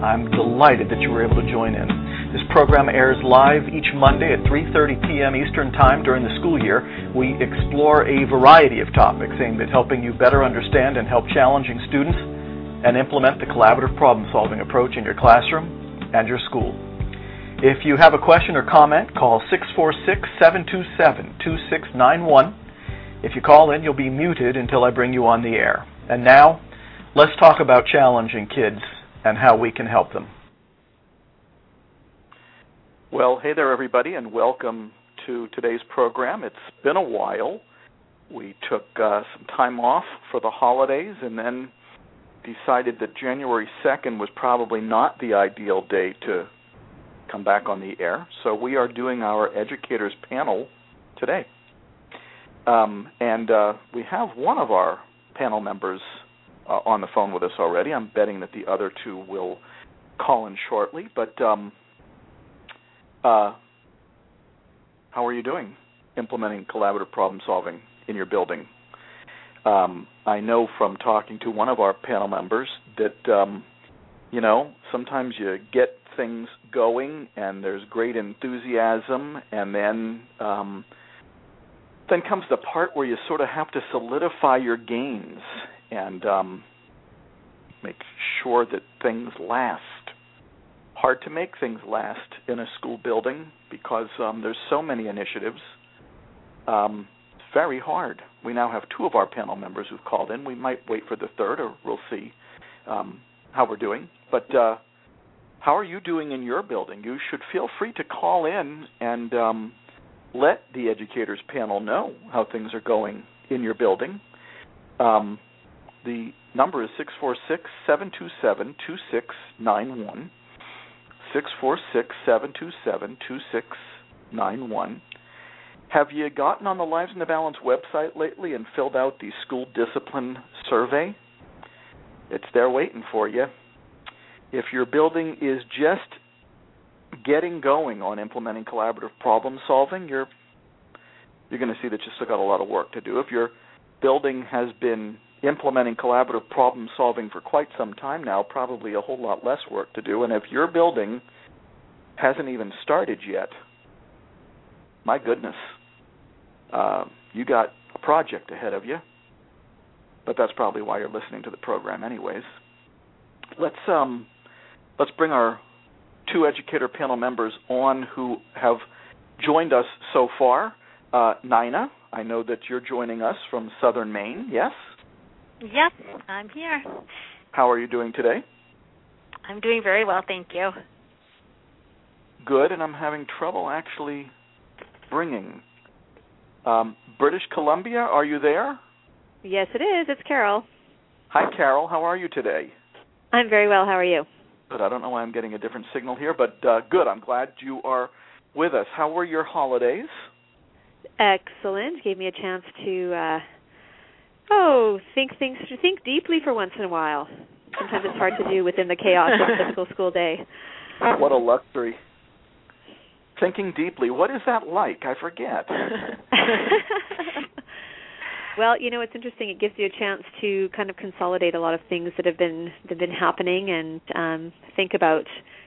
I'm delighted that you were able to join in. This program airs live each Monday at 3:30 p.m. Eastern Time during the school year. We explore a variety of topics aimed at helping you better understand and help challenging students and implement the collaborative problem solving approach in your classroom and your school. If you have a question or comment, call 646 727 2691. If you call in, you'll be muted until I bring you on the air. And now, let's talk about challenging kids and how we can help them. Well, hey there, everybody, and welcome to today's program. It's been a while. We took uh, some time off for the holidays and then decided that January 2nd was probably not the ideal day to come back on the air. So we are doing our educators panel today. Um, and uh, we have one of our panel members uh, on the phone with us already. I'm betting that the other two will call in shortly. But um, uh, how are you doing implementing collaborative problem solving in your building? Um, I know from talking to one of our panel members that um, you know sometimes you get things going and there's great enthusiasm and then um, then comes the part where you sort of have to solidify your gains and um, make sure that things last. Hard to make things last in a school building because um, there's so many initiatives. Um, very hard. We now have two of our panel members who've called in. We might wait for the third, or we'll see um, how we're doing. But uh, how are you doing in your building? You should feel free to call in and um, let the educators panel know how things are going in your building. Um, the number is 646 727 2691. 646 727 2691. Have you gotten on the Lives in the Balance website lately and filled out the school discipline survey? It's there waiting for you. If your building is just getting going on implementing collaborative problem solving, you're you're going to see that you still got a lot of work to do. If your building has been implementing collaborative problem solving for quite some time now, probably a whole lot less work to do. And if your building hasn't even started yet, my goodness, uh, you got a project ahead of you. But that's probably why you're listening to the program, anyways. Let's um, let's bring our two educator panel members on who have joined us so far. Uh, Nina, I know that you're joining us from Southern Maine. Yes. Yep, I'm here. How are you doing today? I'm doing very well, thank you. Good, and I'm having trouble actually bringing. Um, British Columbia, are you there? Yes, it is. It's Carol. Hi, Carol. How are you today? I'm very well. How are you? Good. I don't know why I'm getting a different signal here, but uh, good. I'm glad you are with us. How were your holidays? Excellent. Gave me a chance to uh oh, think things think deeply for once in a while. Sometimes it's hard to do within the chaos of a typical school day. What a luxury. Thinking deeply. What is that like? I forget. well, you know, it's interesting. It gives you a chance to kind of consolidate a lot of things that have been that have been happening and um think about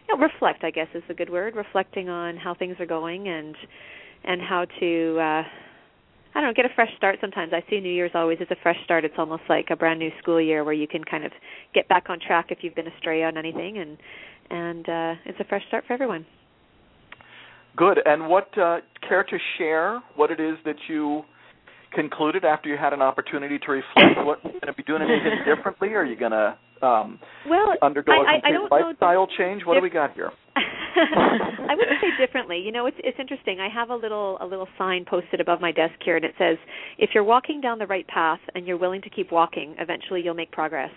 you know, reflect, I guess is a good word, reflecting on how things are going and and how to uh I don't know, get a fresh start sometimes. I see New Year's always as a fresh start. It's almost like a brand new school year where you can kind of get back on track if you've been astray on anything and and uh it's a fresh start for everyone. Good. And what uh, care to share what it is that you concluded after you had an opportunity to reflect? what you're you going to be doing anything differently? Are you going to um, well, undergo a I, I, I complete lifestyle know change? What do we got here? I wouldn't say differently. You know, it's it's interesting. I have a little a little sign posted above my desk here, and it says, "If you're walking down the right path and you're willing to keep walking, eventually you'll make progress."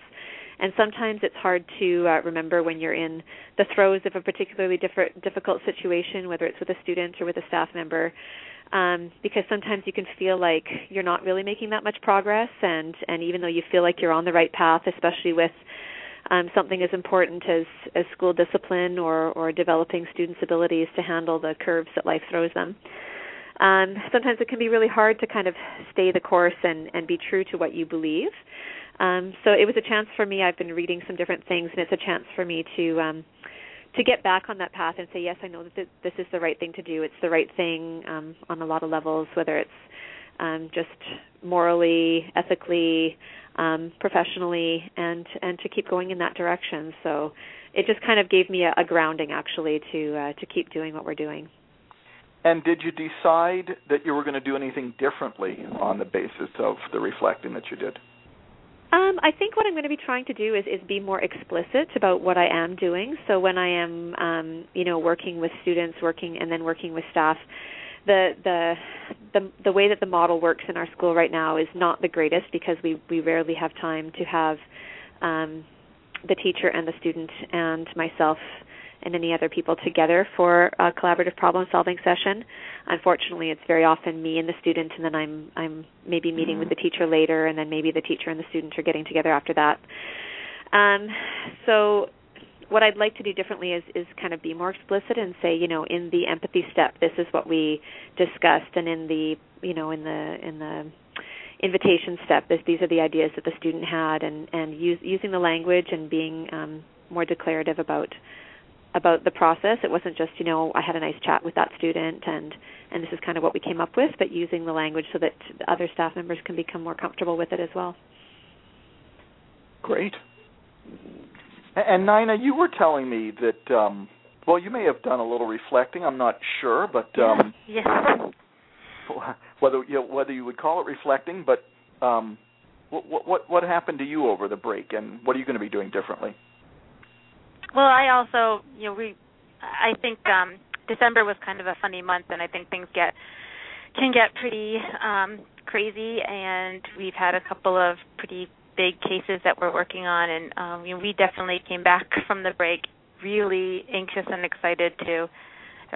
and sometimes it's hard to uh, remember when you're in the throes of a particularly different, difficult situation, whether it's with a student or with a staff member. Um, because sometimes you can feel like you're not really making that much progress, and and even though you feel like you're on the right path, especially with um, something as important as, as school discipline or, or developing students' abilities to handle the curves that life throws them. Um, sometimes it can be really hard to kind of stay the course and, and be true to what you believe. Um, so it was a chance for me. I've been reading some different things, and it's a chance for me to um, to get back on that path and say, yes, I know that this is the right thing to do. It's the right thing um, on a lot of levels, whether it's um, just morally, ethically, um, professionally, and and to keep going in that direction. So it just kind of gave me a, a grounding, actually, to uh, to keep doing what we're doing. And did you decide that you were going to do anything differently on the basis of the reflecting that you did? Um, I think what I'm going to be trying to do is is be more explicit about what I am doing. So when I am, um, you know, working with students, working and then working with staff, the the the the way that the model works in our school right now is not the greatest because we we rarely have time to have um, the teacher and the student and myself and any other people together for a collaborative problem solving session. Unfortunately, it's very often me and the student and then I'm I'm maybe meeting mm-hmm. with the teacher later and then maybe the teacher and the student are getting together after that. Um, so what I'd like to do differently is is kind of be more explicit and say, you know, in the empathy step, this is what we discussed, and in the, you know, in the in the invitation step, this, these are the ideas that the student had, and and use, using the language and being um, more declarative about about the process. It wasn't just, you know, I had a nice chat with that student and and this is kind of what we came up with, but using the language so that other staff members can become more comfortable with it as well. Great. And Nina, you were telling me that um well, you may have done a little reflecting. I'm not sure, but um yeah. whether you know, whether you would call it reflecting, but um what what what happened to you over the break and what are you going to be doing differently? Well, I also, you know, we I think um December was kind of a funny month and I think things get can get pretty um crazy and we've had a couple of pretty big cases that we're working on, and um, you know, we definitely came back from the break really anxious and excited to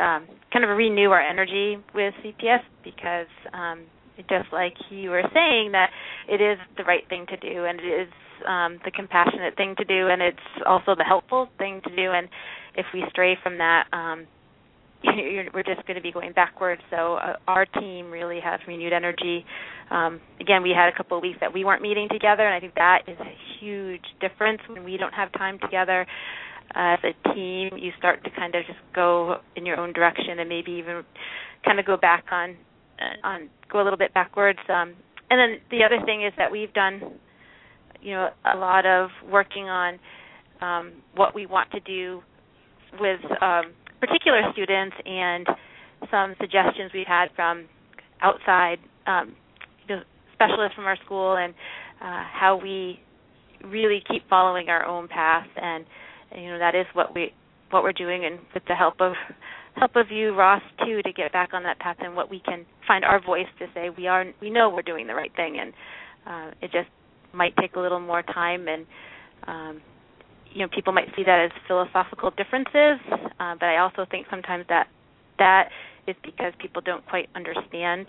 um, kind of renew our energy with CPS because um, just like you were saying that it is the right thing to do and it is um, the compassionate thing to do and it's also the helpful thing to do and if we stray from that um, we're just going to be going backwards. So uh, our team really has renewed energy. Um, again, we had a couple of weeks that we weren't meeting together, and I think that is a huge difference when we don't have time together. Uh, as a team, you start to kind of just go in your own direction, and maybe even kind of go back on, uh, on go a little bit backwards. Um, and then the other thing is that we've done, you know, a lot of working on um, what we want to do with um, particular students and some suggestions we've had from outside um, you know, specialists from our school and uh, how we really keep following our own path. And you know that is what we what we're doing. And with the help of help of you Ross too to get back on that path and what we can find our voice to say we are we know we're doing the right thing. And uh, it just might take a little more time and um, you know people might see that as philosophical differences, uh, but I also think sometimes that that is because people don't quite understand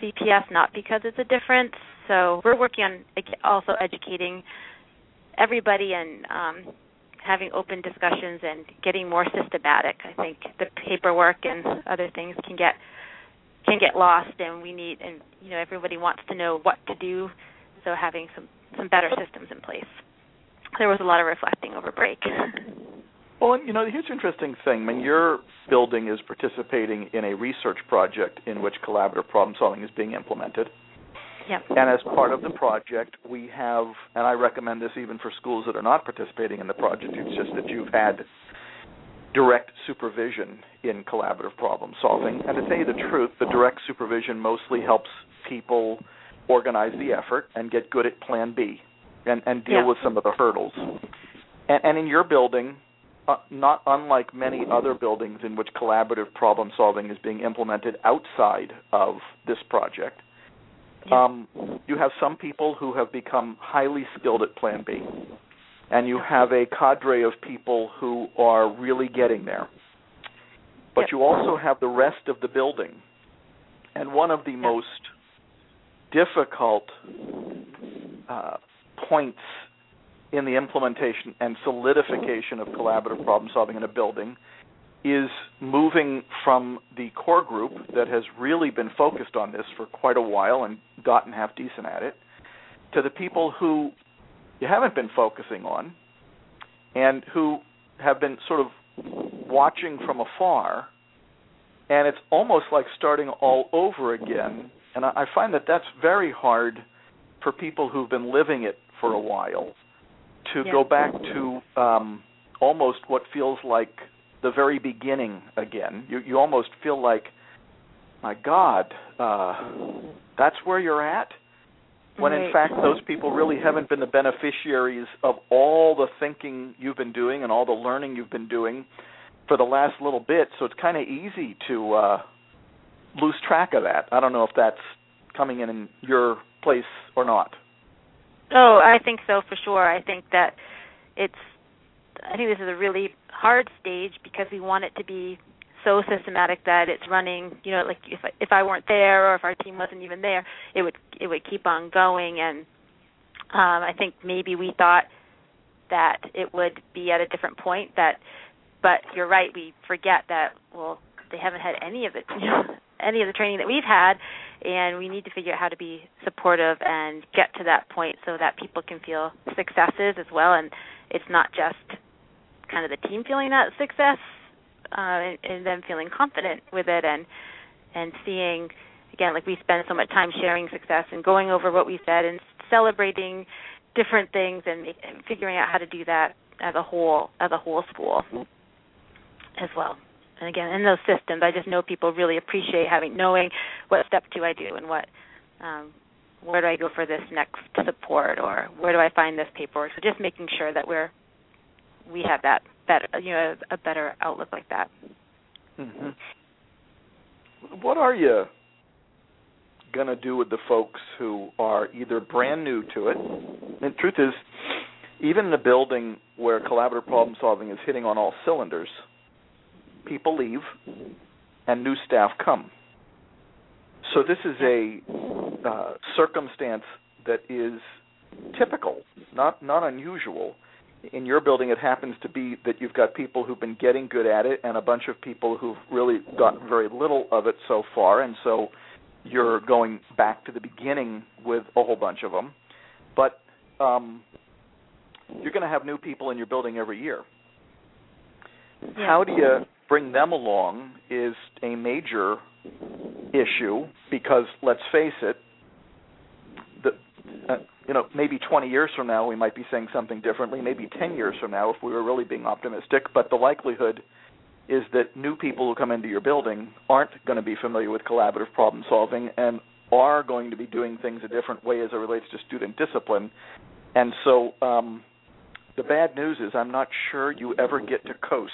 CPS, not because it's a difference. So we're working on also educating everybody and um, having open discussions and getting more systematic. I think the paperwork and other things can get can get lost, and we need and you know everybody wants to know what to do. So having some some better systems in place there was a lot of reflecting over break. Well, you know, here's an interesting thing. I mean, your building is participating in a research project in which collaborative problem solving is being implemented. Yep. And as part of the project, we have, and I recommend this even for schools that are not participating in the project, it's just that you've had direct supervision in collaborative problem solving. And to tell you the truth, the direct supervision mostly helps people organize the effort and get good at plan B and, and deal yeah. with some of the hurdles. And, and in your building, uh, not unlike many other buildings in which collaborative problem solving is being implemented outside of this project, yeah. um, you have some people who have become highly skilled at Plan B. and you have a cadre of people who are really getting there. But Yep. you also have the rest of the building. And one of the most difficult uh, points in the implementation and solidification of collaborative problem solving in a building is moving from the core group that has really been focused on this for quite a while and gotten half decent at it to the people who you haven't been focusing on and who have been sort of watching from afar. And it's almost like starting all over again. And I, find that that's very hard for people who've been living it for a while to Yeah. go back to um almost what feels like the very beginning again. You you almost feel like my god uh that's where you're at? When in fact those people really haven't been the beneficiaries of all the thinking you've been doing and all the learning you've been doing for the last little bit. So it's kind of easy to uh lose track of that. I don't know if that's coming in in your place or not Oh, I think so for sure. I think that it's I think this is a really hard stage because we want it to be so systematic that it's running, you know, like if I, if I weren't there or if our team wasn't even there, it would it would keep on going and um I think maybe we thought that it would be at a different point that but you're right, we forget that well, they haven't had any of it, you know, any of the training that we've had and we need to figure out how to be supportive and get to that point so that people can feel successes as well. And it's not just kind of the team feeling that success uh and, and them feeling confident with it and and seeing again like we spend so much time sharing success and going over what we said and celebrating different things and, and figuring out how to do that as a whole as a whole school as well and again in those systems i just know people really appreciate having knowing what step do i do and what um where do i go for this next support or where do i find this paperwork? So just making sure that we're we have that better you know a better outlook like that. Hmm What are you going to do with the folks who are either brand new to it? And the truth is, even in a building where collaborative problem solving is hitting on all cylinders, people leave and new staff come. So this is a uh, circumstance that is typical, not not unusual. In your building, it happens to be that you've got people who've been getting good at it, and a bunch of people who've really gotten very little of it so far, and so you're going back to the beginning with a whole bunch of them. But um, you're going to have new people in your building every year. Yeah. How do you bring them along is a major issue because let's face it, the uh, you know maybe 20 years from now we might be saying something differently. Maybe 10 years from now if we were really being optimistic. But the likelihood is that new people who come into your building aren't going to be familiar with collaborative problem solving and are going to be doing things a different way as it relates to student discipline. And so um, the bad news is I'm not sure you ever get to coast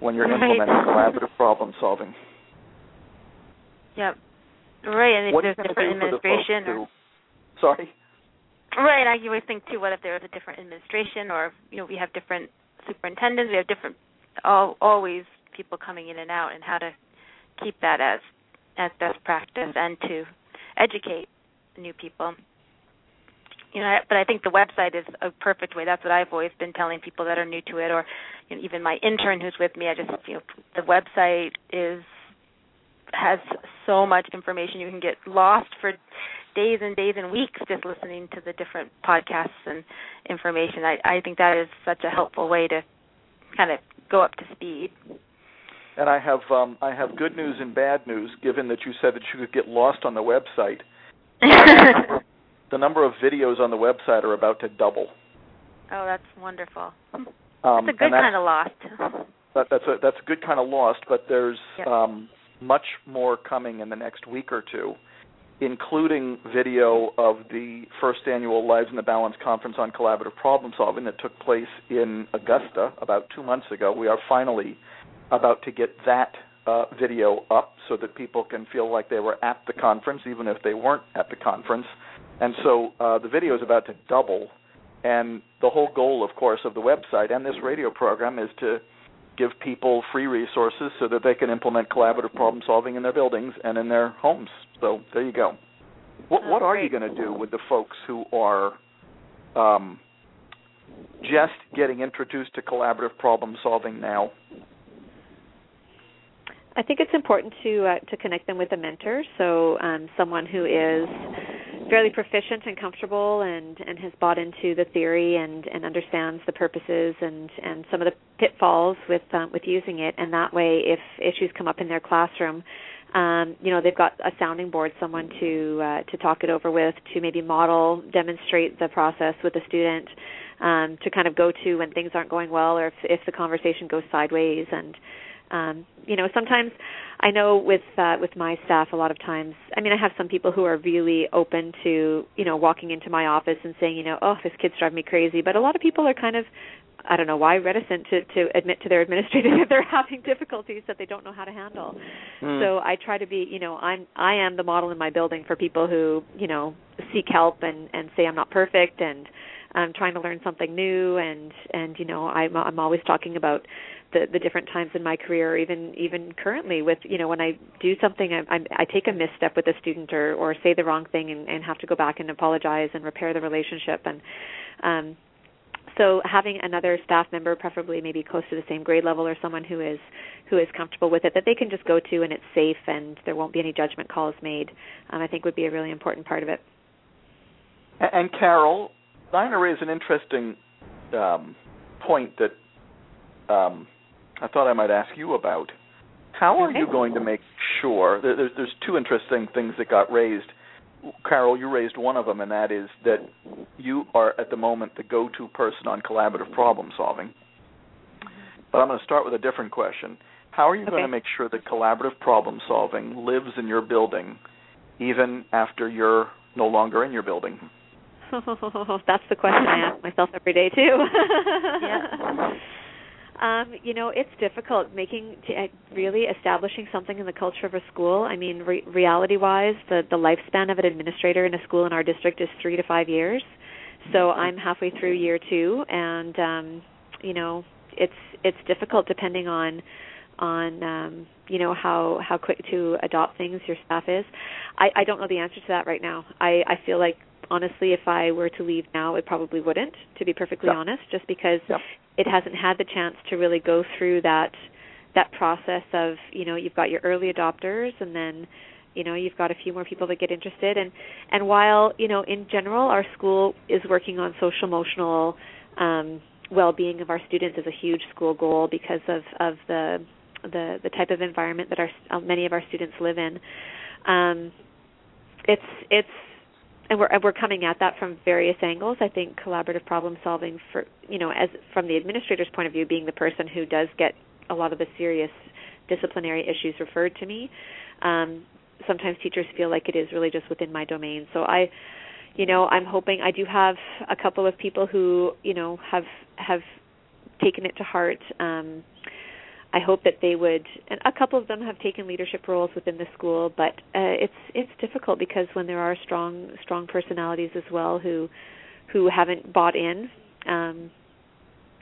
when you're Right. implementing collaborative problem solving. Yep. Right, and if What there's different for the administration or Sorry. Right, I always think too. What if there was a different administration, or you know, we have different superintendents, we have different, all, always people coming in and out, and how to keep that as as best practice and to educate new people. You know, but I think the website is a perfect way. That's what I've always been telling people that are new to it, or you know, even my intern who's with me. I just you know, the website is has so much information. You can get lost for days and days and weeks just listening to the different podcasts and information. I, I think that is such a helpful way to kind of go up to speed. And I have um, I have good news and bad news. Given that you said that you could get lost on the website, the number of videos on the website are about to double. oh, that's wonderful. Um, That's a good that's, kind of lost. that, that's a that's a good kind of lost. But there's Yep. um, much more coming in the next week or two, including video of the first annual Lives in the Balance conference on collaborative problem solving that took place in Augusta about two months ago. We are finally about to get that uh, video up so that people can feel like they were at the conference, even if they weren't at the conference. And so uh, the video is about to double. And the whole goal, of course, of the website and this radio program is to give people free resources so that they can implement collaborative problem solving in their buildings and in their homes. So there you go. What, what are you going to do with the folks who are um, just getting introduced to collaborative problem solving now? I think it's important to uh, to connect them with a mentor, so um, someone who is fairly proficient and comfortable and and has bought into the theory and and understands the purposes and and some of the pitfalls with um, with using it. And that way if issues come up in their classroom um, you know they've got a sounding board someone to uh, to talk it over with to maybe model demonstrate the process with the student um, to kind of go to when things aren't going well or if if the conversation goes sideways. And um, you know sometimes I know with uh, with my staff a lot of times. I mean, I have some people who are really open to you know walking into my office and saying, you know, oh, this kid's driving me crazy. But a lot of people are kind of I don't know why reticent to to admit to their administrator that they're having difficulties that they don't know how to handle. Mm. So I try to be, you know, I'm I am the model in my building for people who, you know, seek help and and say I'm not perfect and I'm trying to learn something new and and you know I'm I'm always talking about the the different times in my career, even even currently with you know when I do something, I, I, I take a misstep with a student or or say the wrong thing and, and have to go back and apologize and repair the relationship and. um so having another staff member preferably maybe close to the same grade level or someone who is who is comfortable with it that they can just go to and it's safe and there won't be any judgment calls made um, i think would be a really important part of it and carol Dinah raised an interesting um, point that um, I thought I might ask you about. How are okay. you going to make sure? There's, there's two interesting things that got raised. Carol, you raised one of them, and that is that you are at the moment the go-to person on collaborative problem solving. But I'm going to start with a different question. How are you okay. going to make sure that collaborative problem solving lives in your building even after you're no longer in your building? That's the question I ask myself every day too. yeah. Um, you know, it's difficult making uh, really establishing something in the culture of a school. I mean, re- reality-wise, the the lifespan of an administrator in a school in our district is three to five years. So mm-hmm. I'm halfway through year two, and um, you know, it's it's difficult depending on on um, you know how how quick to adopt things your staff is. I, I don't know the answer to that right now. I, I feel like honestly, if I were to leave now, it probably wouldn't. To be perfectly honest, just because it hasn't had the chance to really go through that that process of you know you've got your early adopters and then you know you've got a few more people that get interested. And and while you know in general our school is working on social emotional um well-being of our students is a huge school goal because of of the the the type of environment that our uh, many of our students live in. Um it's it's and we're we're coming at that from various angles. I think collaborative problem solving for you know as from the administrator's point of view, being the person who does get a lot of the serious disciplinary issues referred to me. Um, sometimes teachers feel like it is really just within my domain. So I, you know, I'm hoping I do have a couple of people who you know have have taken it to heart. Um, I hope that they would, and a couple of them have taken leadership roles within the school, but uh, it's it's difficult because when there are strong strong personalities as well who who haven't bought in. Um,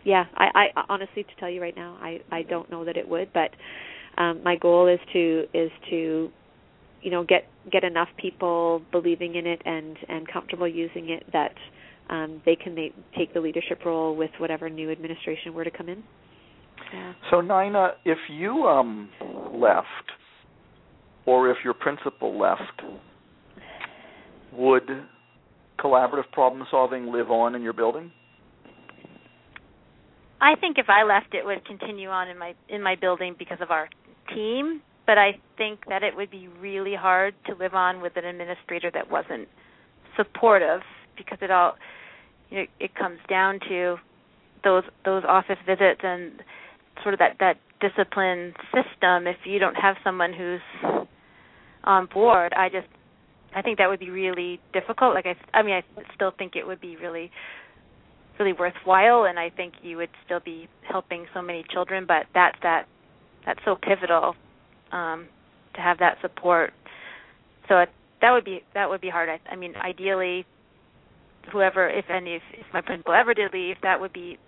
yeah, I, I honestly to tell you right now, I I don't know that it would, but um, my goal is to is to you know get get enough people believing in it and and comfortable using it that um, they can make, take the leadership role with whatever new administration were to come in. So Nina, if you um left or if your principal left, would collaborative problem solving live on in your building? I think if I left it would continue on in my in my building because of our team, but I think that it would be really hard to live on with an administrator that wasn't supportive because it all you know, it comes down to those those office visits and sort of that that discipline system if you don't have someone who's on board i just i think that would be really difficult. Like i i mean i still think it would be really really worthwhile and i think you would still be helping so many children but that's that that's so pivotal um to have that support. So it, that would be that would be hard. I, I mean ideally whoever, if any, if, if my principal ever did leave, that would be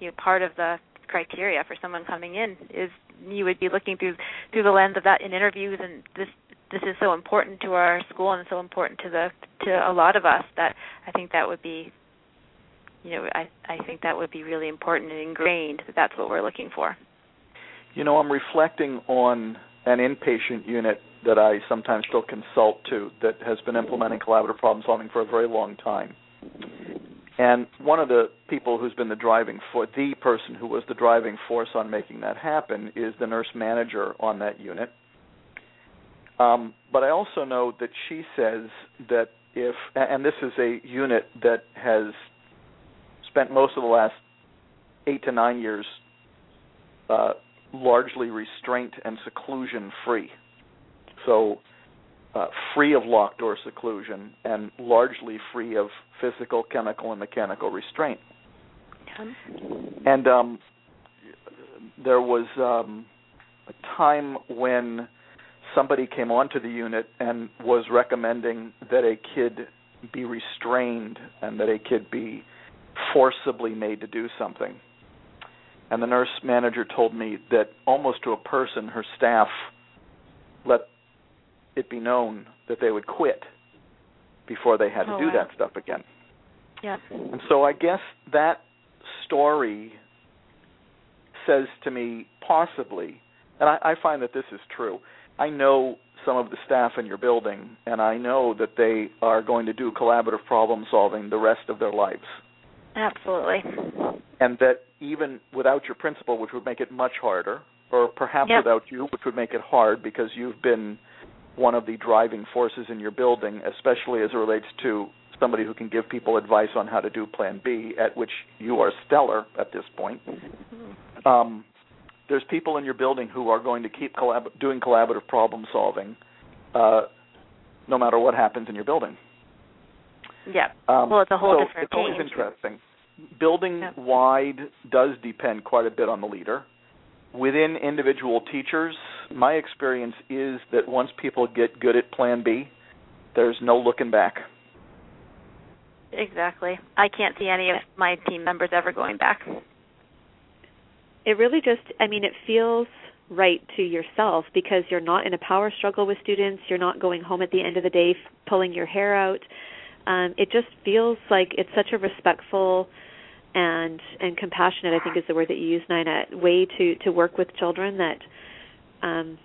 you know part of the criteria for someone coming in is you would be looking through through the lens of that in interviews and this this is so important to our school and so important to the to a lot of us that I think that would be you know I I think that would be really important and ingrained that that's what we're looking for. You know, I'm reflecting on an inpatient unit that I sometimes still consult to that has been implementing collaborative problem solving for a very long time. And one of the people who's been the driving for the person who was the driving force on making that happen is the nurse manager on that unit. Um, but I also know that she says that if, and this is a unit that has spent most of the last eight to nine years uh, largely restraint and seclusion free. So, uh, free of locked door seclusion and largely free of physical, chemical, and mechanical restraint. And um, there was um, a time when somebody came onto the unit and was recommending that a kid be restrained and that a kid be forcibly made to do something. And the nurse manager told me that almost to a person, her staff let it be known that they would quit before they had to oh, do wow. that stuff again. Yeah. And so I guess that story says to me possibly, and I, I find that this is true. I know some of the staff in your building, and I know that they are going to do collaborative problem solving the rest of their lives. Absolutely. And that even without your principal, which would make it much harder, or perhaps Yep. without you, which would make it hard because you've been one of the driving forces in your building, especially as it relates to somebody who can give people advice on how to do Plan B, at which you are stellar at this point. Um, there's people in your building who are going to keep collab- doing collaborative problem solving, uh, no matter what happens in your building. Yeah. Um, Well, it's a whole so different It's always interesting. Building Yep. wide does depend quite a bit on the leader. Within individual teachers, my experience is that once people get good at Plan B, there's no looking back. Exactly. I can't see any of my team members ever going back. it really just i mean it feels right to yourself because you're not in a power struggle with students you're not going home at the end of the day pulling your hair out um it just feels like it's such a respectful and and compassionate i think is the word that you use nina way to to work with children that um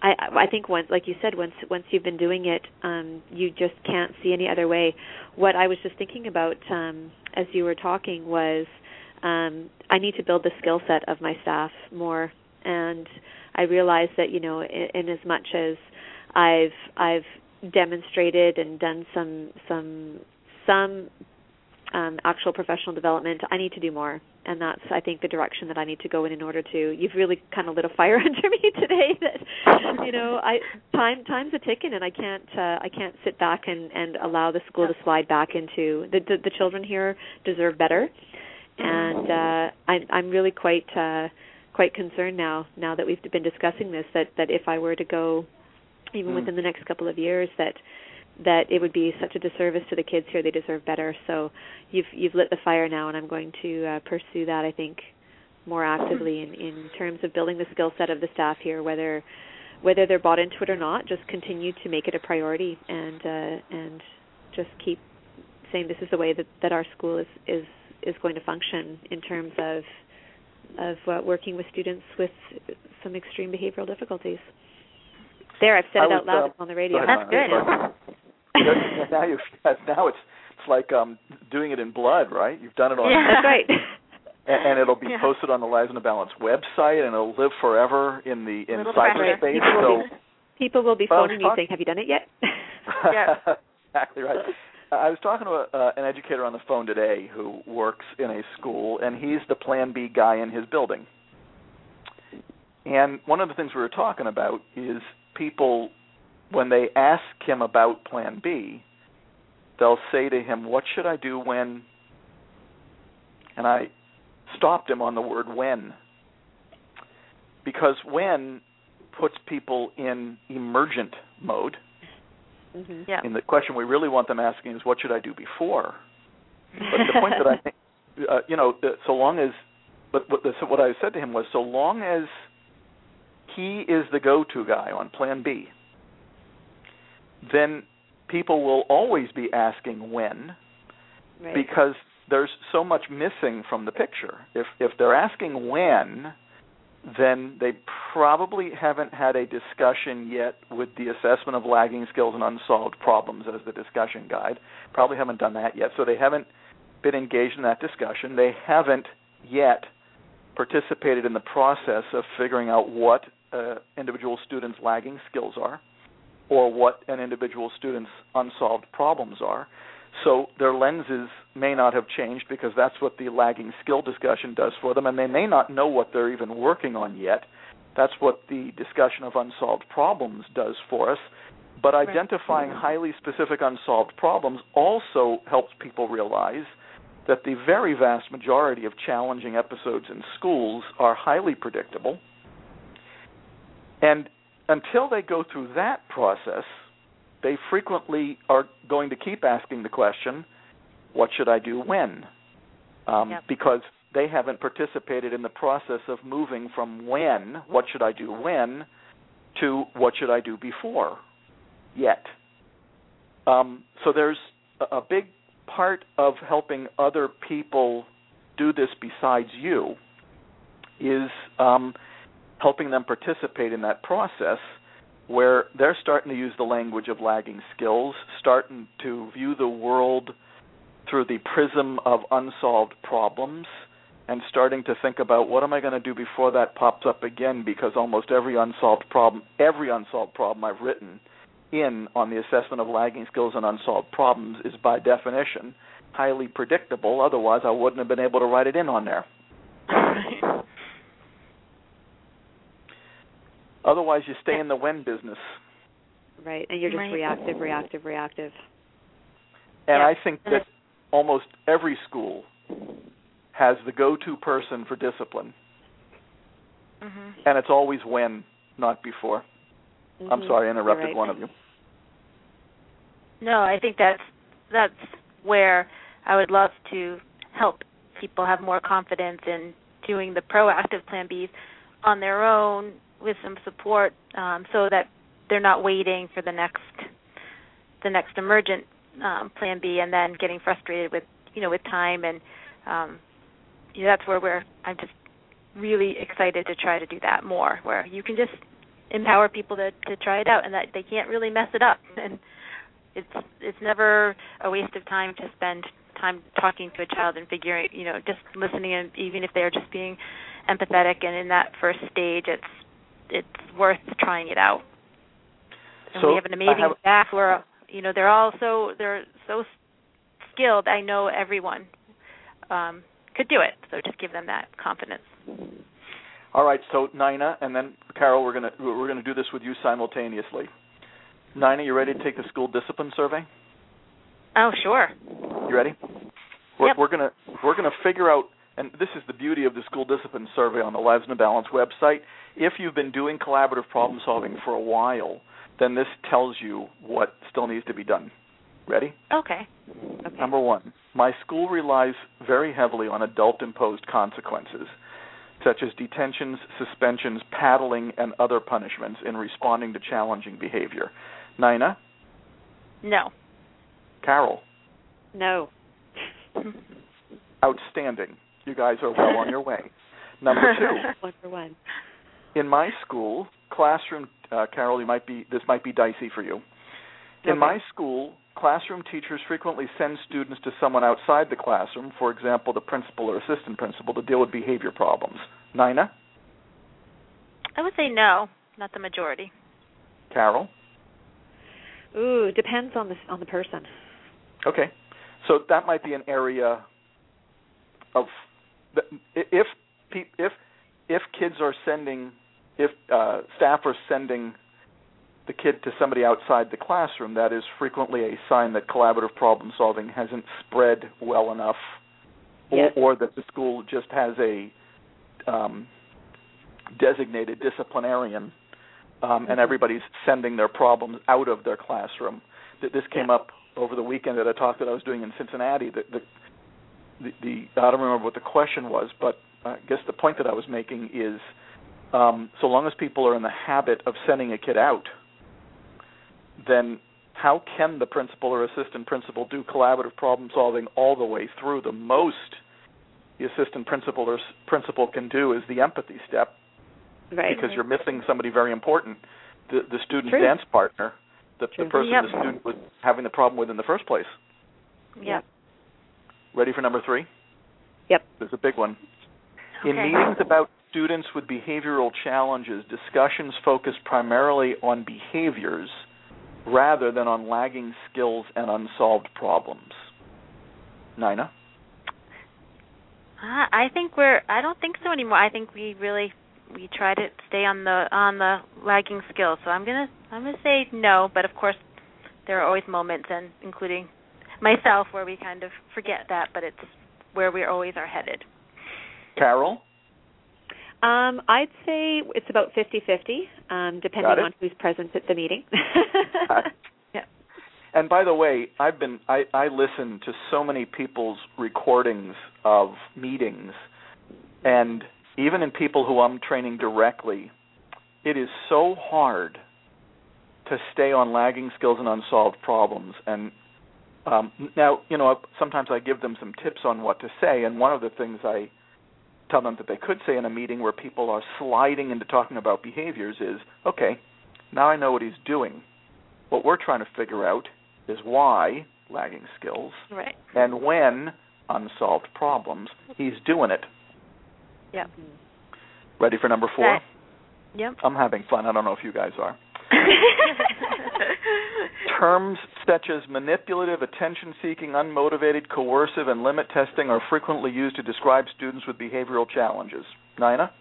I I think once like you said once once you've been doing it um you just can't see any other way. What I was just thinking about um as you were talking was um I need to build the skill set of my staff more and I realized that you know in, in as much as I've I've demonstrated and done some some some um, actual professional development, I need to do more, and that's I think the direction that I need to go in in order to. You've really kind of lit a fire under me today. That you know, I time time's a ticking, and I can't uh, I can't sit back and and allow the school to slide back into the the, the children here deserve better, and uh, I'm I'm really quite uh, quite concerned now now that we've been discussing this that that if I were to go even Mm. within the next couple of years that that it would be such a disservice to the kids here. They deserve better. So you've you've lit the fire now, and I'm going to uh, pursue that. I think more actively in in terms of building the skill set of the staff here, whether whether they're bought into it or not. Just continue to make it a priority, and uh, and just keep saying this is the way that that our school is is is going to function in terms of of uh, working with students with some extreme behavioral difficulties. There, I've said I it was, out loud uh, on the radio. ahead, That's good. Now you now it's it's like um doing it in blood, right? You've done it on Yeah. That's right. and, and it'll be Yeah. posted on the Lives in a Balance website, and it'll live forever in the in cyberspace. People So will People will be phoning you saying, "Have you done it yet?" Yeah. exactly right. I was talking to a, uh, an educator on the phone today who works in a school, and he's the Plan B guy in his building. And one of the things we were talking about is people, when they ask him about Plan B, they'll say to him, "What should I do when?" And I stopped him on the word "when," because "when" puts people in emergent mode hmm Yeah. and the question we really want them asking is, what should I do before? But the point that I think, uh, you know, so long as, but what, so what I said to him was, so long as he is the go-to guy on Plan B, then people will always be asking when, right. because there's so much missing from the picture. If if they're asking when, then they probably haven't had a discussion yet with the assessment of lagging skills and unsolved problems as the discussion guide. Probably haven't done that yet. So they haven't been engaged in that discussion. They haven't yet participated in the process of figuring out what uh, individual students' lagging skills are or what an individual student's unsolved problems are. So their lenses may not have changed because that's what the lagging skill discussion does for them, and they may not know what they're even working on yet. That's what the discussion of unsolved problems does for us. But identifying highly specific unsolved problems also helps people realize that the very vast majority of challenging episodes in schools are highly predictable. And until they go through that process, they frequently are going to keep asking the question, "What should I do when?" Um, yep. Because they haven't participated in the process of moving from when, "What should I do when?" to "What should I do before?" yet. Um, so there's a, a big part of helping other people do this besides you is um, helping them participate in that process where they're starting to use the language of lagging skills, starting to view the world through the prism of unsolved problems, and starting to think about what am I going to do before that pops up again because almost every unsolved problem, every unsolved problem I've written in on the assessment of lagging skills and unsolved problems is by definition highly predictable, otherwise I wouldn't have been able to write it in on there. Otherwise, you stay in the when business. Right, and you're just Right. reactive, reactive, reactive. And Yeah. I think that almost every school has the go-to person for discipline, Mhm. and it's always when, not before. I'm Mhm. sorry, I interrupted right. one of you. No, I think that's that's where I would love to help people have more confidence in doing the proactive plan Bs on their own with some support, um, so that they're not waiting for the next the next emergent um, plan B and then getting frustrated with you know with time and um, you know, that's where we're I'm just really excited to try to do that more where you can just empower people to to try it out and that they can't really mess it up. And it's it's never a waste of time to spend time talking to a child and figuring you know just listening and even if they're just being empathetic and in that first stage it's it's worth trying it out and So we have an amazing have- staff who are you know they're all so they're so skilled i know everyone um could do it so just give them that confidence All right, so Nina and then Carol, we're gonna we're gonna do this with you simultaneously. Nina, you ready to take the school discipline survey? oh sure You ready? We're, Yep. we're gonna we're gonna figure out, and this is the beauty of the school discipline survey on the Lives in the Balance website. If you've been doing collaborative problem solving for a while, then this tells you what still needs to be done. Ready? okay Okay. Number one, my school relies very heavily on adult imposed consequences, such as detentions, suspensions, paddling, and other punishments in responding to challenging behavior. Nina, no Carol, No. outstanding. You guys are well on your way. Number two, One for one. in my school classroom uh, carol you might be this might be dicey for you. In my school classroom teachers frequently send students to someone outside the classroom for example the principal or assistant principal to deal with behavior problems. Nina? I would say no not the majority. Carol? Ooh, depends on the on the person. okay. So that might be an area of if if if kids are sending if uh, staff are sending the kid to somebody outside the classroom, that is frequently a sign that collaborative problem solving hasn't spread well enough, Yes. or, or that the school just has a um, designated disciplinarian, um, and everybody's sending their problems out of their classroom. Th- This came Yeah. up over the weekend at a talk that I was doing in Cincinnati. That the the, the I don't remember what the question was, but I guess the point that I was making is, um, so long as people are in the habit of sending a kid out, then how can the principal or assistant principal do collaborative problem solving all the way through? The most the assistant principal or principal can do is the empathy step, right? Because you're missing somebody very important, the the student True. dance partner, the, the person Yep. the student was having the problem with in the first place. Yep. Ready for number three? Yep. There's a big one. In meetings about students with behavioral challenges, discussions focus primarily on behaviors rather than on lagging skills and unsolved problems. Nina? Uh, I think we're. I don't think so anymore. I think we really we try to stay on the on the lagging skills. So I'm gonna I'm gonna say no. But of course, there are always moments, and including myself, where we kind of forget that. But it's where we always are headed. Carol? Um, I'd say it's about fifty-fifty, um, depending on who's present at the meeting. Yeah. And by the way, I've been I, I listen to so many people's recordings of meetings and even in people who I'm training directly, it is so hard to stay on lagging skills and unsolved problems and um, now, you know, sometimes I give them some tips on what to say, and one of the things I tell them that they could say in a meeting where people are sliding into talking about behaviors is, okay, now I know what he's doing. What we're trying to figure out is why lagging skills Right. and when unsolved problems he's doing it. Yep. Ready for number four? Okay. Yep. I'm having fun. I don't know if you guys are. Terms such as manipulative, attention seeking, unmotivated, coercive, and limit testing are frequently used to describe students with behavioral challenges. Nina?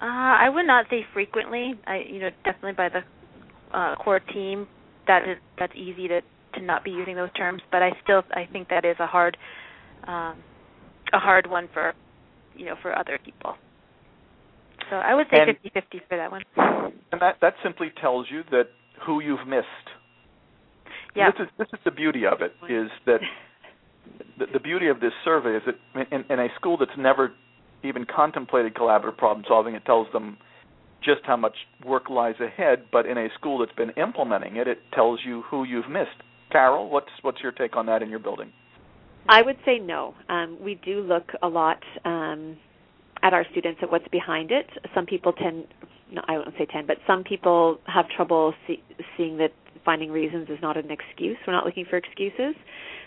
Uh, I would not say frequently. I, you know, definitely by the uh, core team, that is that's easy to to not be using those terms. But I still I think that is a hard um, a hard one for you know for other people. So I would say And- fifty-fifty for that one. And that, that simply tells you that who you've missed. Yeah. This is this is the beauty of it is that the, the beauty of this survey is that in, in a school that's never even contemplated collaborative problem solving, it tells them just how much work lies ahead. But in a school that's been implementing it, it tells you who you've missed. Carol, what's what's your take on that in your building? I would say no. Um, we do look a lot um, at our students at what's behind it. Some people tend, no, I won't say tend, but some people have trouble see, seeing that finding reasons is not an excuse. We're not looking for excuses,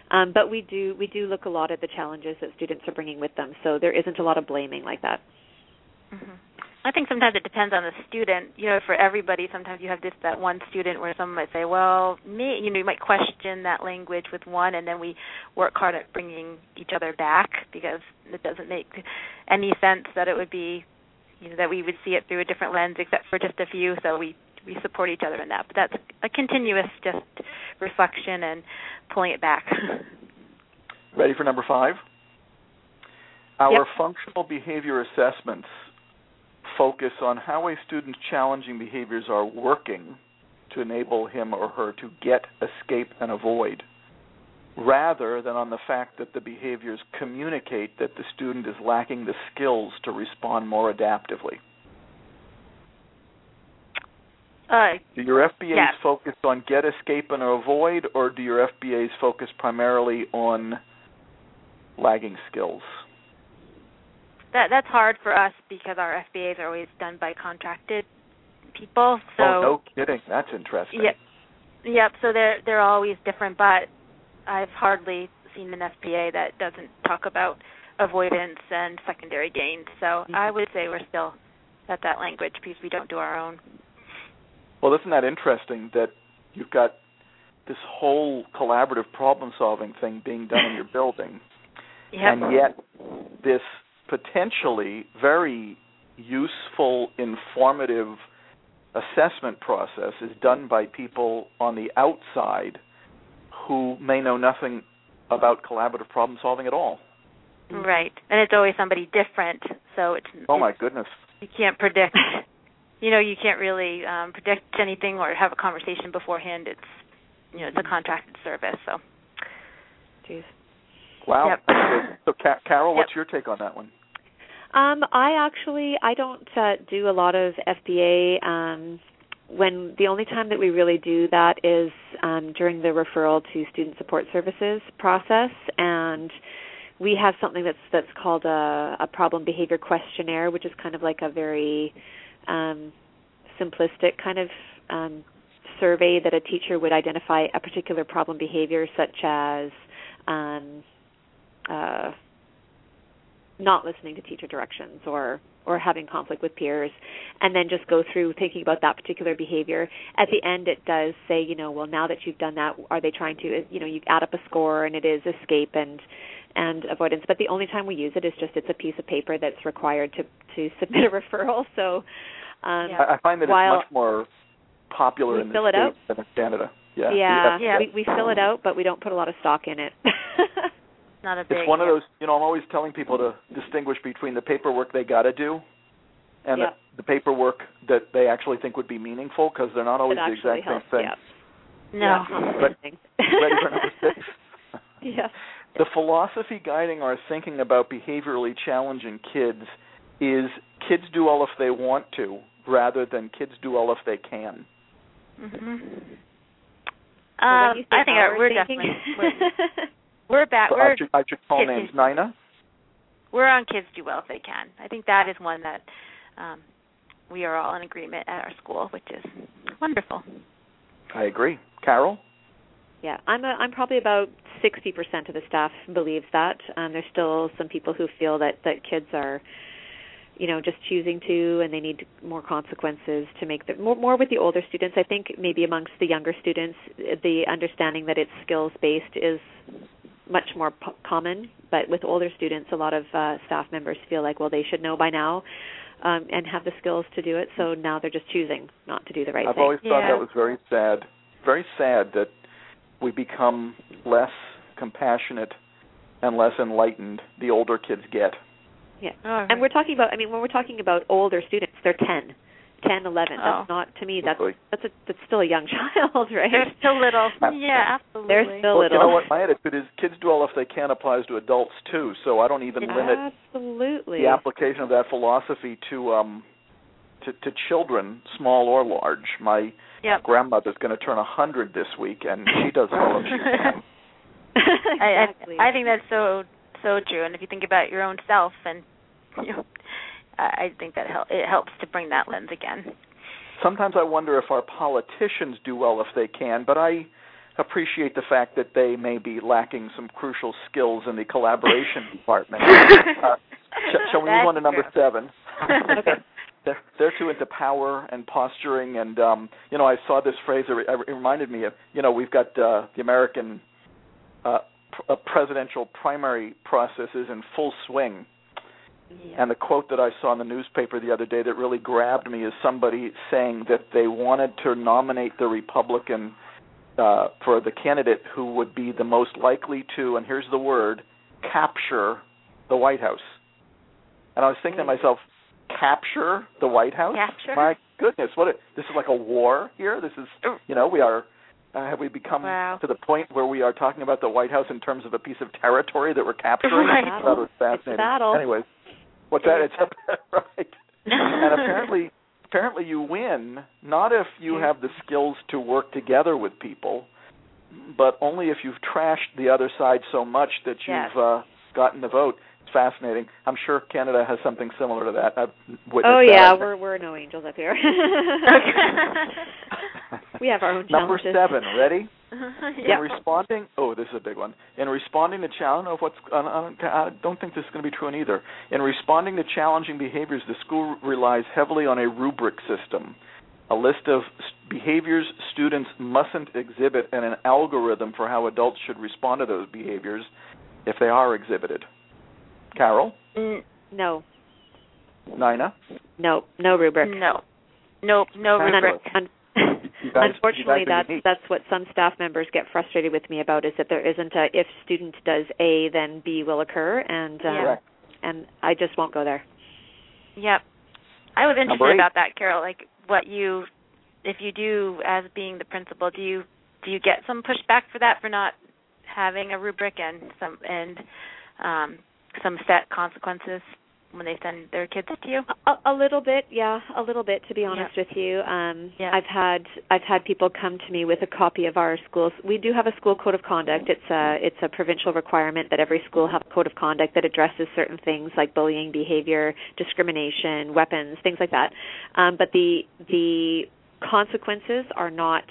um, but we do we do look a lot at the challenges that students are bringing with them. So there isn't a lot of blaming like that. hmm I think sometimes it depends on the student. You know, for everybody, sometimes you have this that one student where someone might say, "Well, me," you know, you might question that language with one, and then we work hard at bringing each other back because it doesn't make any sense that it would be, you know, that we would see it through a different lens, except for just a few. So we we support each other in that. But that's a continuous just reflection and pulling it back. Ready for number five? Our Yep. functional behavior assessments focus on how a student's challenging behaviors are working to enable him or her to get, escape, and avoid, rather than on the fact that the behaviors communicate that the student is lacking the skills to respond more adaptively. uh, Do your FBAs focus on get, escape, and avoid, or do your FBAs focus primarily on lagging skills? That that's hard for us because our FBAs are always done by contracted people. Oh, so oh, no kidding. That's interesting. Yep. Yep. So they're they're always different, but I've hardly seen an FBA that doesn't talk about avoidance and secondary gains. So mm-hmm. I would say we're still at that language because we don't do our own. Well, isn't that interesting that you've got this whole collaborative problem solving thing being done in your building, Yep. and yet this potentially very useful, informative assessment process is done by people on the outside who may know nothing about collaborative problem solving at all. Right. And it's always somebody different. So it's Oh my it's- goodness. you can't predict. you know, you can't really um predict anything or have a conversation beforehand. It's you know, it's a contracted service. So Jeez. Wow. Yep. so, Carol, what's Yep. your take on that one? Um, I actually I don't uh, do a lot of FBA. Um, when the only time that we really do that is um, during the referral to student support services process, and we have something that's that's called a, a problem behavior questionnaire, which is kind of like a very um, simplistic kind of um, survey that a teacher would identify a particular problem behavior, such as um, uh, not listening to teacher directions or or having conflict with peers and then just go through thinking about that particular behavior at the end it does say you know well now that you've done that are they trying to you know you add up a score and it is escape and and avoidance but the only time we use it is just it's a piece of paper that's required to to submit a referral so um Yeah. I, find that it's much more popular in the States out? than in Canada. Yeah. yeah, Yeah. We, we fill it out but we don't put a lot of stock in it Not a big. It's one of those, you know, I'm always telling people to distinguish between the paperwork they got to do and Yep. the, the paperwork that they actually think would be meaningful because they're not always the exact helps same thing. yeah No. Yeah, But- Ready for number six? yeah The philosophy guiding our thinking about behaviorally challenging kids is kids do all if they want to rather than kids do all if they can. Mhm. Um, when I think our we're thinking- definitely we're, we're back. So We're I should, I should call kids- names. Nina? we're on kids do well if they can. I think that is one that um, we are all in agreement at our school, which is wonderful. I agree. Carol? Yeah, I'm a, I'm probably about 60% of the staff believes that. Um, there's still some people who feel that that kids are, you know, just choosing to, and they need more consequences to make the more more with the older students. I think maybe amongst the younger students, the understanding that it's skills based is much more p- common. But with older students, a lot of uh, staff members feel like, well, they should know by now. Um, and have the skills to do it, so now they're just choosing not to do the right thing. I've always thought Yeah. that was very sad. Very sad that we become less compassionate and less enlightened the older kids get. Yeah. All And we're talking about I mean when we're talking about older students, they're 10, 10, 11. Oh. That's not to me that's that's a that's still a young child, right? They're still little. Yeah, absolutely. They're still well, little. you know what? My attitude is kids do all if they can applies to adults too. So I don't even limit Absolutely. the application of that philosophy to um to, to children, small or large. My Yep. grandmother's going to turn a hundred this week, and she does all of she can. I. I I think that's so so true. And if you think about your own self, and you know, I think that hel- it helps to bring that lens again. Sometimes I wonder if our politicians do well if they can, but I appreciate the fact that they may be lacking some crucial skills in the collaboration department. Uh, sh- shall we move on to number true. seven? Okay. they're, they're too into power and posturing, and um, you know, I saw this phrase. It reminded me of, you know, we've got uh, the American uh, pr- uh, presidential primary processes in full swing. Yeah. And the quote that I saw in the newspaper the other day that really grabbed me is somebody saying that they wanted to nominate the Republican uh, for the candidate who would be the most likely to, and here's the word, capture the White House. And I was thinking to myself, capture the White House? Capture? My goodness, what a, this is like a war here. This is, you know, we are. Uh, have we become Wow. to the point where we are talking about the White House in terms of a piece of territory that we're capturing? Right. It was fascinating. It's a battle. Anyways, what's that? It's a right. and apparently, apparently, you win not if you have the skills to work together with people, but only if you've trashed the other side so much that you've Yes. uh, gotten the vote. It's fascinating. I'm sure Canada has something similar to that. I've witnessed Oh that. yeah, we're we're no angels up here. we have our own Number seven. Ready? yeah. In responding, oh, this is a big one. In responding to challenge, I don't know what's, I don't, I don't think this is going to be true in either. In responding to challenging behaviors, the school relies heavily on a rubric system, a list of behaviors students mustn't exhibit, and an algorithm for how adults should respond to those behaviors if they are exhibited. Carol, Mm, No, Nina, no, no rubric. No. Nope. No Fabulous. rubric. Un- You guys- Unfortunately, you guys are that's unique. that's what some staff members get frustrated with me about is that there isn't a if student does A, then B will occur, and um, Correct. and I just won't go there. Yep. I was interested about that, Carol. Like what you, if you do as being the principal, do you do you get some pushback for that for not having a rubric and some and um, some set consequences when they send their kids to you? A, a little bit, yeah, a little bit to be honest with you. Um yeah. I've had I've had people come to me with a copy of our schools. We do have a school code of conduct. It's a it's a provincial requirement that every school have a code of conduct that addresses certain things like bullying behavior, discrimination, weapons, things like that. Um but the the consequences are not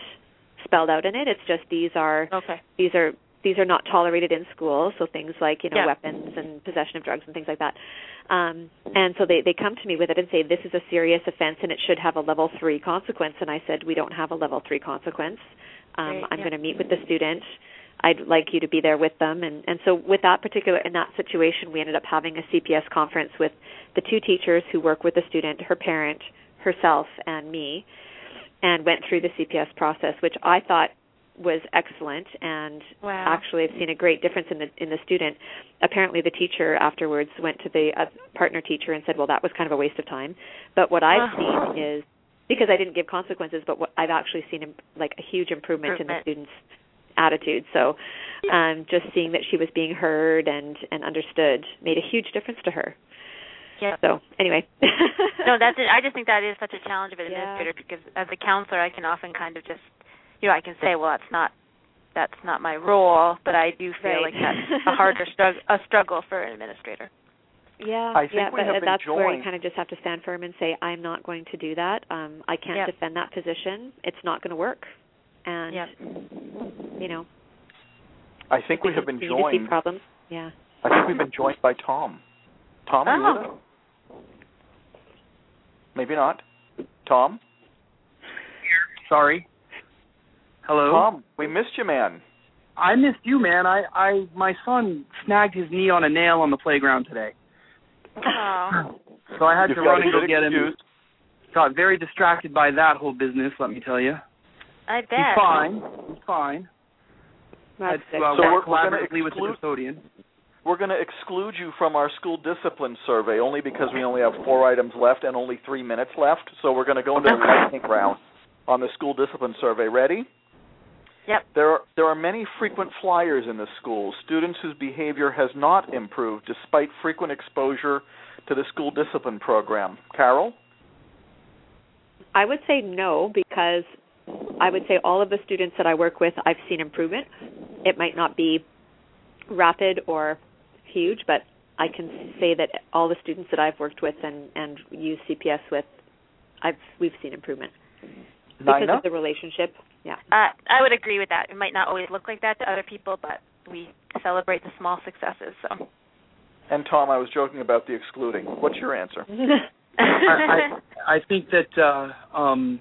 spelled out in it. It's just these are okay. these are these are not tolerated in school. So things like you know Yeah. weapons and possession of drugs and things like that. Um, and so they they come to me with it and say this is a serious offense and it should have a level three consequence. And I said we don't have a level three consequence. Um, Right, I'm yeah. going to meet with the student. I'd like you to be there with them. And and so with that particular in that situation, we ended up having a CPS conference with the two teachers who work with the student, her parent, herself, and me, and went through the CPS process, which I thought was excellent and Wow. actually I've seen a great difference in the in the student. Apparently the teacher afterwards went to the uh, partner teacher and said, "Well, that was kind of a waste of time." But what I've seen is because I didn't give consequences, but what I've actually seen like a huge improvement, in the student's attitude. So um just seeing that she was being heard and and understood made a huge difference to her. Yeah. So, anyway. no, that's it. I just think that is such a challenge of an Yeah. administrator because as a counselor, I can often kind of just, you know, I can say, well, that's not that's not my role, but I do feel Right. like that's a harder struggle a struggle for an administrator. Yeah, I think yeah, we but have been that's where you kind of just have to stand firm and say, I'm not going to do that. Um, I can't Yep. defend that position. It's not going to work. And Yep. you know, I think we have been continue to see joined. problems. Yeah. I think we've been joined by Tom. Tom, Oh. Maybe not. Tom? Sorry. Hello. Tom, we missed you, man. I missed you, man. I, I, my son snagged his knee on a nail on the playground today, Oh. so I had You've to run and go good get him. excuse. Got very distracted by that whole business. Let me tell you. I bet. He's fine. He's fine. That's Had to uh, So we're- we're gonna collaboratively with the exclude- custodian. We're going to exclude you from our school discipline survey only because we only have four items left and only three minutes left. So we're going to go into the lightning round on the school discipline survey. Ready? Yep. There are, there are many frequent flyers in the school, students whose behavior has not improved despite frequent exposure to the school discipline program. Carol? I would say no because I would say all of the students that I work with, I've seen improvement. It might not be rapid or huge, but I can say that all the students that I've worked with and and used CPS with, I've we've seen improvement because Nina? of the relationship. Yeah. Uh, I would agree with that. It might not always look like that to other people, but we celebrate the small successes. So. And Tom, I was joking about the excluding. What's your answer? I, I, I think that uh, um,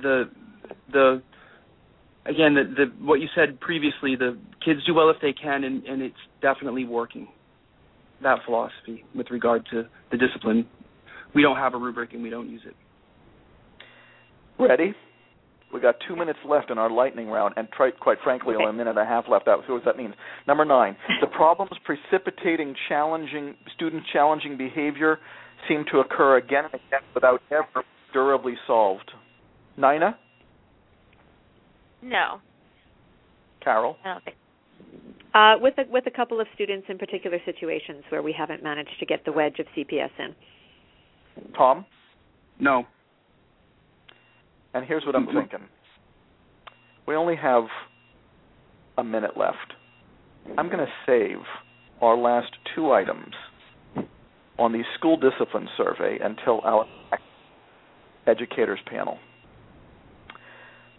the the again the, the what you said previously. The kids do well if they can, and, and it's definitely working. That philosophy with regard to the discipline. We don't have a rubric, and we don't use it. Ready? We got two minutes left in our lightning round, and try, quite frankly, only a minute and a half left. That see what that means. Number nine: the problems precipitating challenging student challenging behavior seem to occur again and again without ever durably solved. Nina, no, Carol, I don't think. Uh, with a, with a couple of students in particular situations where we haven't managed to get the wedge of CPS in. Tom, No. And here's what I'm thinking. We only have a minute left. I'm going to save our last two items on the school discipline survey until our educators panel.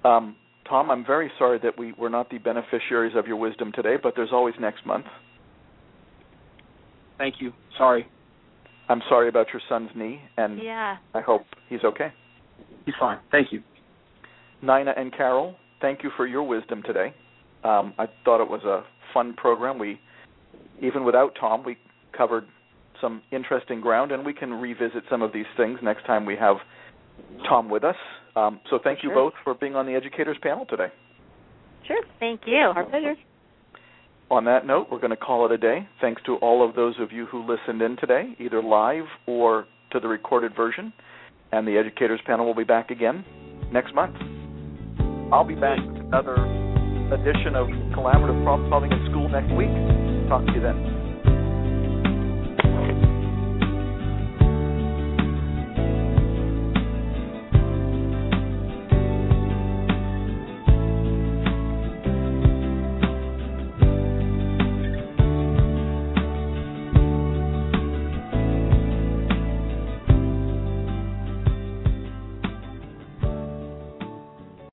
Um, Tom, I'm very sorry that we were not the beneficiaries of your wisdom today, but there's always next month. Thank you. Sorry. I'm sorry about your son's knee, and Yeah. I hope he's okay. He's fine. Thank you. Nina and Carol, thank you for your wisdom today. Um, I thought it was a fun program. We, even without Tom, we covered some interesting ground, and we can revisit some of these things next time we have Tom with us. Um, so thank you both for being on the educators panel today. Sure. Thank you. Our pleasure. On that note, we're going to call it a day. Thanks to all of those of you who listened in today, either live or to the recorded version. And the educators panel will be back again next month. I'll be back with another edition of Collaborative Problem Solving in School next week. Talk to you then.